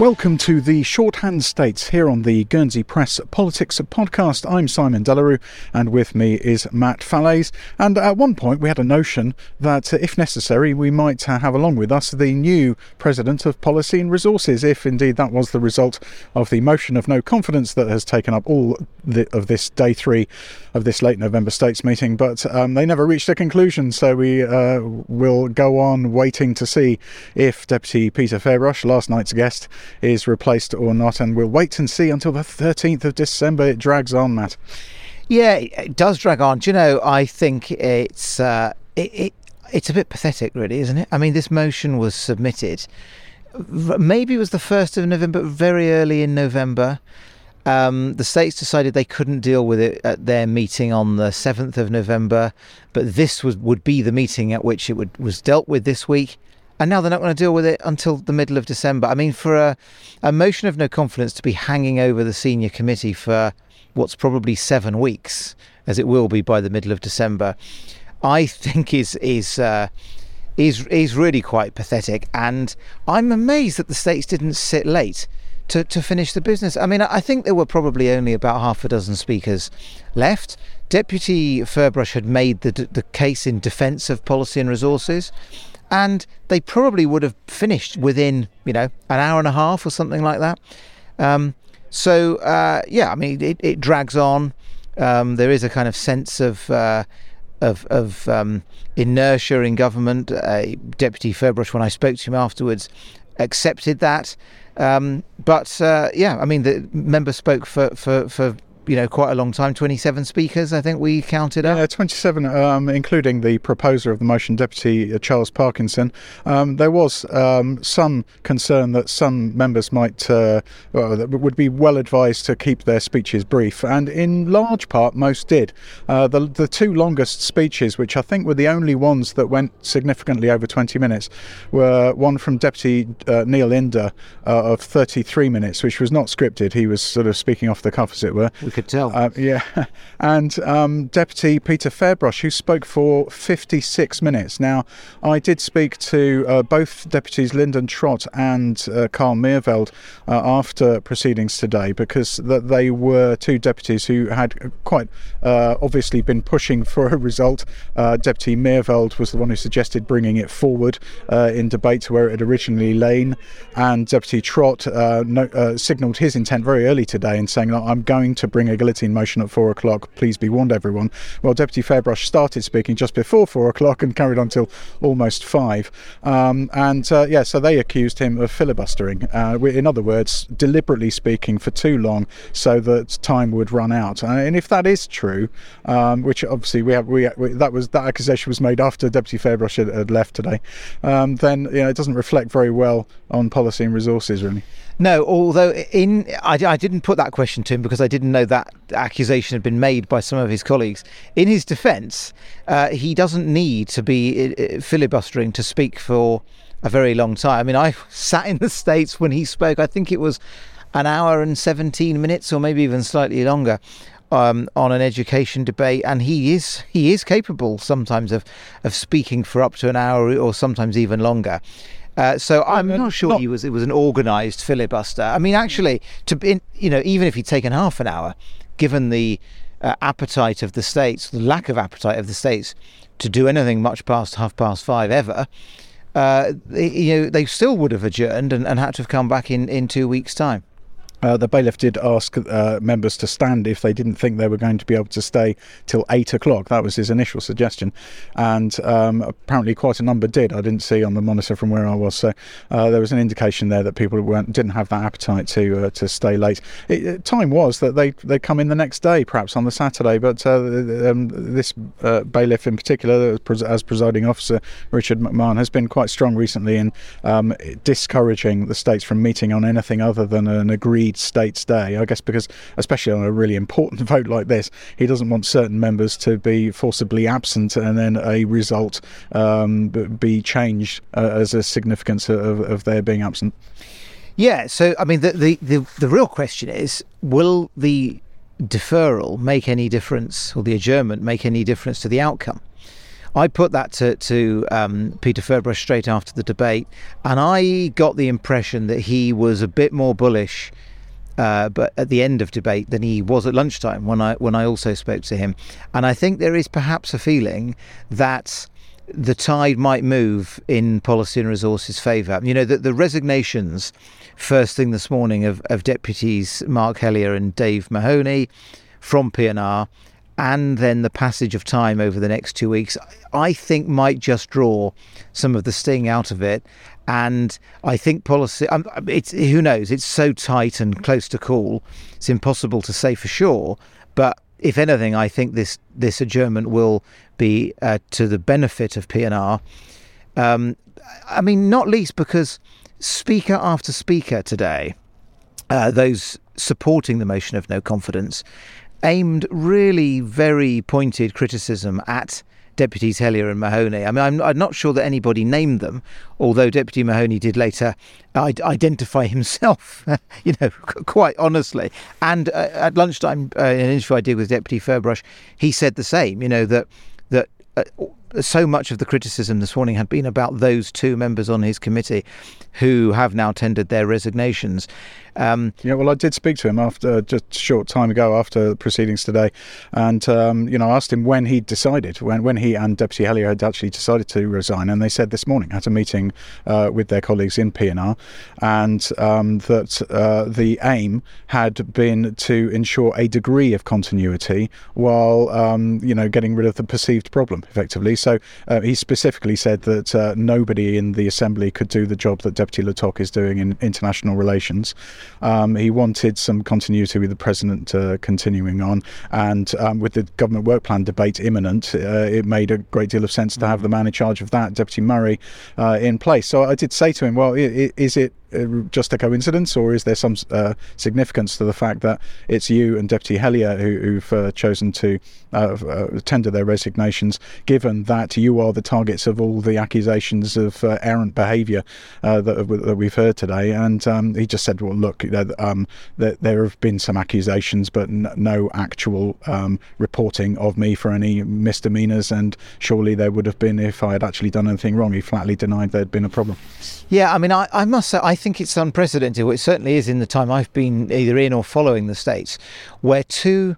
Welcome to the Shorthand States here on the Guernsey Press Politics podcast. I'm Simon De La Rue, and with me is Matt Fallaize. And at one point, we had a notion that, uh, if necessary, we might uh, have along with us the new President of Policy and Resources, if indeed that was the result of the motion of no confidence that has taken up all the, of this day three of this late November States meeting. But um, they never reached a conclusion, so we uh, will go on waiting to see if Deputy Peter Ferbrache, last night's guest, is replaced or not, and we'll wait and see until the 13th of December. It drags on, Matt. Yeah, it does drag on. Do you know? I think it's uh, it, it it's a bit pathetic, really, isn't it? I mean, this motion was submitted. Maybe it was the first of November, very early in November. Um, the states decided they couldn't deal with it at their meeting on the 7th of November, but this was would be the meeting at which it would, was dealt with this week and now they're not going to deal with it until the middle of December. I mean, for a, a motion of no confidence to be hanging over the senior committee for what's probably seven weeks, as it will be by the middle of December, I think is is uh, is is really quite pathetic. And I'm amazed that the states didn't sit late. To, to finish the business. I mean, I think there were probably only about half a dozen speakers left. Deputy Ferbrache had made the, the case in defence of policy and resources and they probably would have finished within you know an hour and a half or something like that. Um, so uh, yeah, I mean it, it drags on. Um, there is a kind of sense of uh, of, of um, inertia in government. Uh, Deputy Ferbrache, when I spoke to him afterwards, accepted that. Um, but uh, yeah, I mean the member spoke for, for, for you know quite a long time 27 speakers i think we counted up? Yeah 27 um, including the proposer of the motion deputy uh, charles parkinson. Um, there was um, some concern that some members might uh, well, would be well advised to keep their speeches brief and in large part most did. Uh, the, the two longest speeches which i think were the only ones that went significantly over 20 minutes were one from deputy uh, neil Inder uh, of 33 minutes which was not scripted. He was sort of speaking off the cuff as it were we could tell. Uh, yeah. And um, Deputy Peter Ferbrache, who spoke for 56 minutes. Now, I did speak to uh, both Deputies Lyndon Trott and uh, Carl Meerveld uh, after proceedings today because th- they were two deputies who had quite uh, obviously been pushing for a result. Uh, Deputy Meerveld was the one who suggested bringing it forward in debate to where it had originally lain. And Deputy Trott no, signalled his intent very early today in saying, I'm going to bring a guillotine motion at four o'clock. Please be warned, everyone. Well, Deputy Ferbrache started speaking just before four o'clock and carried on till almost five. Um, and uh, yeah, so they accused him of filibustering. Uh, in other words, deliberately speaking for too long so that time would run out. Uh, and if that is true, um, which obviously we have, we, we, that was that accusation was made after Deputy Ferbrache had, had left today, um, then you know it doesn't reflect very well on policy and resources, really. No, although in I, I, didn't put that question to him because I didn't know that accusation had been made by some of his colleagues. In his defence, uh, he doesn't need to be uh, uh, filibustering to speak for a very long time. I mean, I sat in the states when he spoke. I think it was an hour and seventeen minutes, or maybe even slightly longer. Um, on an education debate, and he is he is capable sometimes of of speaking for up to an hour or sometimes even longer. Uh, so I'm not sure not, he was. It was an organised filibuster. I mean, actually, to be, you know, even if he'd taken half an hour, given the uh, appetite of the states, the lack of appetite of the states to do anything much past half past five ever, uh, you know, they still would have adjourned and, and had to have come back in in two weeks' time. Uh, the bailiff did ask uh, members to stand if they didn't think they were going to be able to stay till eight o'clock. That was his initial suggestion, and um, apparently quite a number did. I didn't see on the monitor from where I was, so uh, there was an indication there that people weren't didn't have that appetite to uh, to stay late. It, uh, time was that they they come in the next day, perhaps on the Saturday, but uh, um, this bailiff in particular, as presiding officer Richard McMahon, has been quite strong recently in um, discouraging the states from meeting on anything other than an agreed States Day. I guess because, especially on a really important vote like this, he doesn't want certain members to be forcibly absent and then a result um, be changed uh, as a significance of, of their being absent. Yeah, so I mean, the, the, the, the real question is will the deferral make any difference, or the adjournment make any difference to the outcome? I put that to, to um, Peter Ferbrache straight after the debate, and I got the impression that he was a bit more bullish. Uh, but at the end of debate than he was at lunchtime when I when I also spoke to him, and I think there is perhaps a feeling that the tide might move in policy and resources favour. You know, the, the resignations first thing this morning of, of deputies Mark Helyar and Dave Mahoney from P&R and then the passage of time over the next two weeks, I think might just draw some of the sting out of it. And I think policy, um, it's who knows, it's so tight and close to call, it's impossible to say for sure. But if anything, I think this this adjournment will be uh, to the benefit of P&R. Um, I mean, not least because speaker after speaker today, uh, those supporting the motion of no confidence, aimed really very pointed criticism at deputies Helyar and Mahoney. I mean, I'm, I'm, not sure that anybody named them, although Deputy Mahoney did later identify himself, you know, quite honestly. And uh, at lunchtime, uh, in an interview I did with Deputy Ferbrache, he said the same, you know, that that uh, so much of the criticism this morning had been about those two members on his committee who have now tendered their resignations. Um, yeah, well, I did speak to him after just a short time ago after the proceedings today, and um, you know, asked him when he decided, when when he and Deputy Helyar had actually decided to resign, and they said this morning at a meeting uh, with their colleagues in P&R, and um, that uh, the aim had been to ensure a degree of continuity while um, you know getting rid of the perceived problem effectively. So uh, he specifically said that uh, nobody in the assembly could do the job that Deputy Le Tocq is doing in international relations. Um, he wanted some continuity with the president uh, continuing on, and um, with the government work plan debate imminent, uh, it made a great deal of sense to have the man in charge of that, Deputy Murray, uh, in place. So I did say to him, "Well, is it just a coincidence, or is there some uh, significance to the fact that it's you and Deputy Helyar who, have uh, chosen to uh, uh, tender their resignations, given that you are the targets of all the accusations of uh, errant behaviour that, that, we've heard today? And um, he just said, "Well, look, um, there, there, have been some accusations, but n- no actual um, reporting of me for any misdemeanours, and surely there would have been if I had actually done anything wrong." He flatly denied there'd been a problem. Yeah, I mean, I, I must say, I think it's unprecedented. Well, it certainly is in the time I've been either in or following the States, where two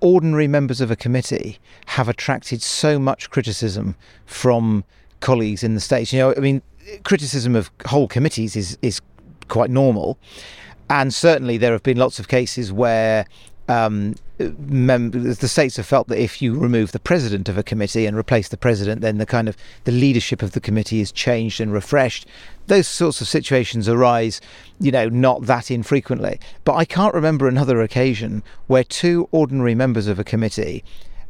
ordinary members of a committee have attracted so much criticism from colleagues in the States. You know, I mean, criticism of whole committees is, is quite normal. And certainly there have been lots of cases where um, the states have felt that if you remove the president of a committee and replace the president, then the kind of the leadership of the committee is changed and refreshed. Those sorts of situations arise, you know, not that infrequently. But I can't remember another occasion where two ordinary members of a committee,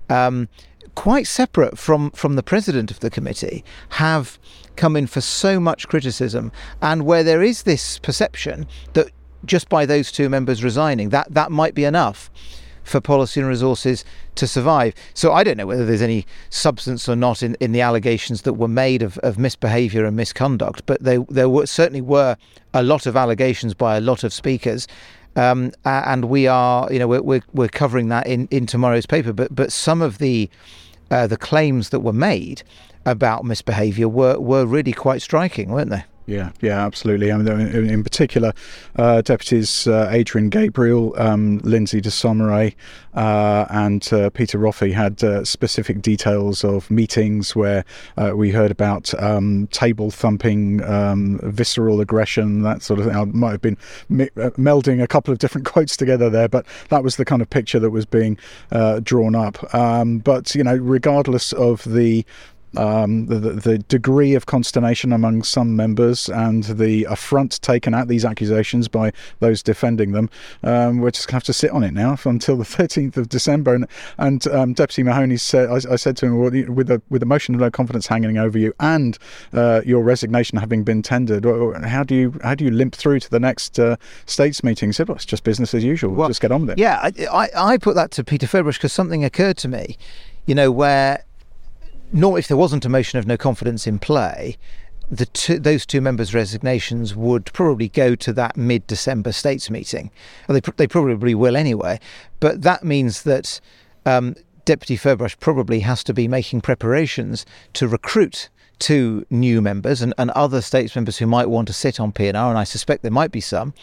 um, quite separate from from the president of the committee, have come in for so much criticism, and where there is this perception that just by those two members resigning, that that might be enough for policy and resources to survive. So I don't know whether there's any substance or not in, in the allegations that were made of, of misbehaviour and misconduct, but they, there were, certainly were a lot of allegations by a lot of speakers. Um, and we are, you know, we're, we're, we're covering that in, in tomorrow's paper. But but some of the uh, the claims that were made about misbehaviour were, were really quite striking, weren't they? Yeah, yeah, absolutely. I mean, in particular, uh, deputies uh, Adrian Gabriel, um, Lindsay de uh, and uh, Peter Roffey had uh, specific details of meetings where uh, we heard about um, table thumping, um, visceral aggression, that sort of thing. I might have been melding a couple of different quotes together there, but that was the kind of picture that was being drawn up. Um, but you know, regardless of the um, the, the, degree of consternation among some members and the affront taken at these accusations by those defending them. Um, we're just going to have to sit on it now until the 13th of December. And, and um, Deputy Mahoney said, I, I, said to him, well, with a with a motion of no confidence hanging over you and uh, your resignation having been tendered, how do you how do you limp through to the next uh, states meeting? He said, well, it's just business as usual. Well, just get on with it. Yeah, I, I, I put that to Peter Ferbrache because something occurred to me, you know, where nor if there wasn't a motion of no confidence in play, two, those two members' resignations would probably go to that mid-December states meeting. They they probably will anyway. But that means that um, Deputy Ferbrache probably has to be making preparations to recruit two new members and, and other states members who might want to sit on P&R, and I suspect there might be some,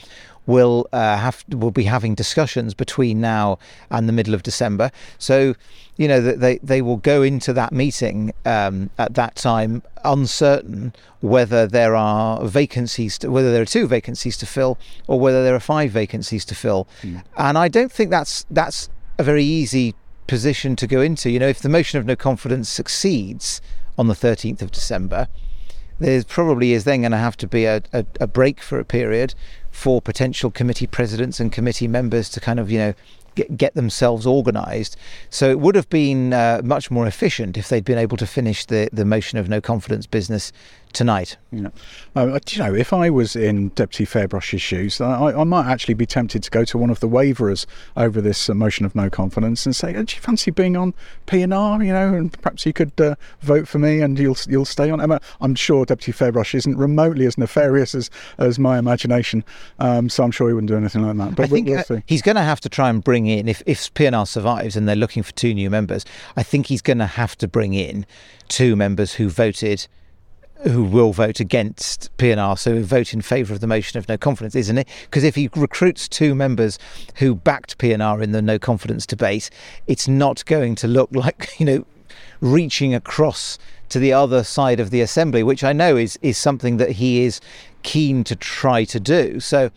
will uh, have will be having discussions between now and the middle of December. So, you know, they they will go into that meeting um, at that time uncertain whether there are vacancies, to, whether there are two vacancies to fill, or whether there are five vacancies to fill. Mm. And I don't think that's that's a very easy position to go into. You know, if the motion of no confidence succeeds on the 13th of December, there probably is then going to have to be a, a, a break for a period for potential committee presidents and committee members to kind of, you know, get, get themselves organised. So it would have been uh, much more efficient if they'd been able to finish the, the motion of no confidence business tonight. Yeah. Uh, you know, if I was in Deputy Ferbrache's shoes, I, I, might actually be tempted to go to one of the waverers over this uh, motion of no confidence and say, oh, "Do you fancy being on P&R? You know, and perhaps you could uh, vote for me, and you'll you'll stay on." I'm, I'm sure Deputy Ferbrache isn't remotely as nefarious as as my imagination, um, so I'm sure he wouldn't do anything like that. But I think we'll uh, he's going to have to try and bring in if if P&R survives and they're looking for two new members. I think he's going to have to bring in two members who voted who will vote against P&R, so vote in favour of the motion of no confidence, isn't it? Because if he recruits two members who backed P&R in the no confidence debate, it's not going to look like, you know, reaching across to the other side of the assembly, which I know is, is something that he is keen to try to do. So,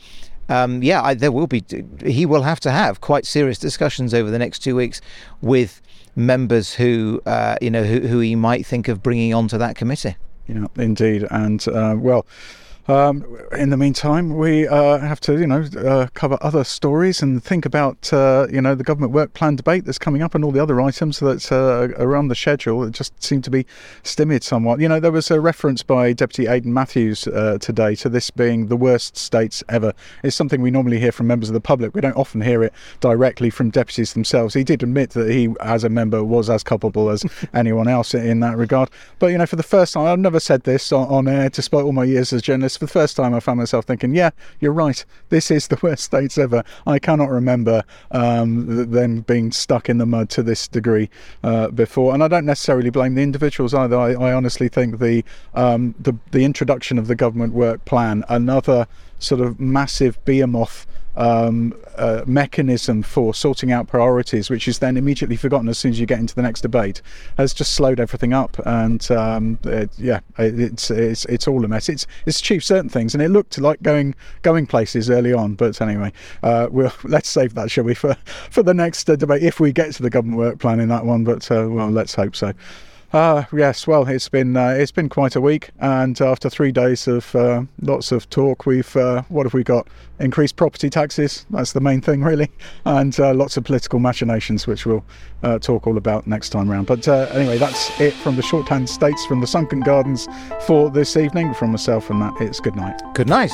um, yeah, I, there will be, he will have to have quite serious discussions over the next two weeks with members who, uh, you know, who, who he might think of bringing onto that committee. Yeah, indeed. And uh, well, um, in the meantime, we uh, have to, you know, uh, cover other stories and think about, uh, you know, the government work plan debate that's coming up and all the other items that uh, around the schedule that just seem to be stymied somewhat. You know, there was a reference by Deputy Aidan Matthews uh, today to this being the worst states ever. It's something we normally hear from members of the public. We don't often hear it directly from deputies themselves. He did admit that he, as a member, was as culpable as anyone else in that regard. But you know, for the first time, I've never said this on, on air, despite all my years as a journalist for the first time, I found myself thinking, yeah, you're right. This is the worst states ever. I cannot remember um, them being stuck in the mud to this degree uh, before. And I don't necessarily blame the individuals either. I, I honestly think the, um, the, the introduction of the government work plan, another sort of massive behemoth um, uh, mechanism for sorting out priorities, which is then immediately forgotten as soon as you get into the next debate, has just slowed everything up. And um, it, yeah, it's, it's it's all a mess. It's it's achieved certain things, and it looked like going going places early on. But anyway, uh, we'll let's save that, shall we, for for the next uh, debate if we get to the government work plan in that one. But uh, well, let's hope so. Uh, yes, well, it's been uh, it's been quite a week, and after three days of uh, lots of talk, we've uh, what have we got? Increased property taxes. That's the main thing, really, and uh, lots of political machinations, which we'll uh, talk all about next time round. But anyway, that's it from the shorthand states from the Sunken Gardens for this evening. From myself and Matt, it's good night. Good night.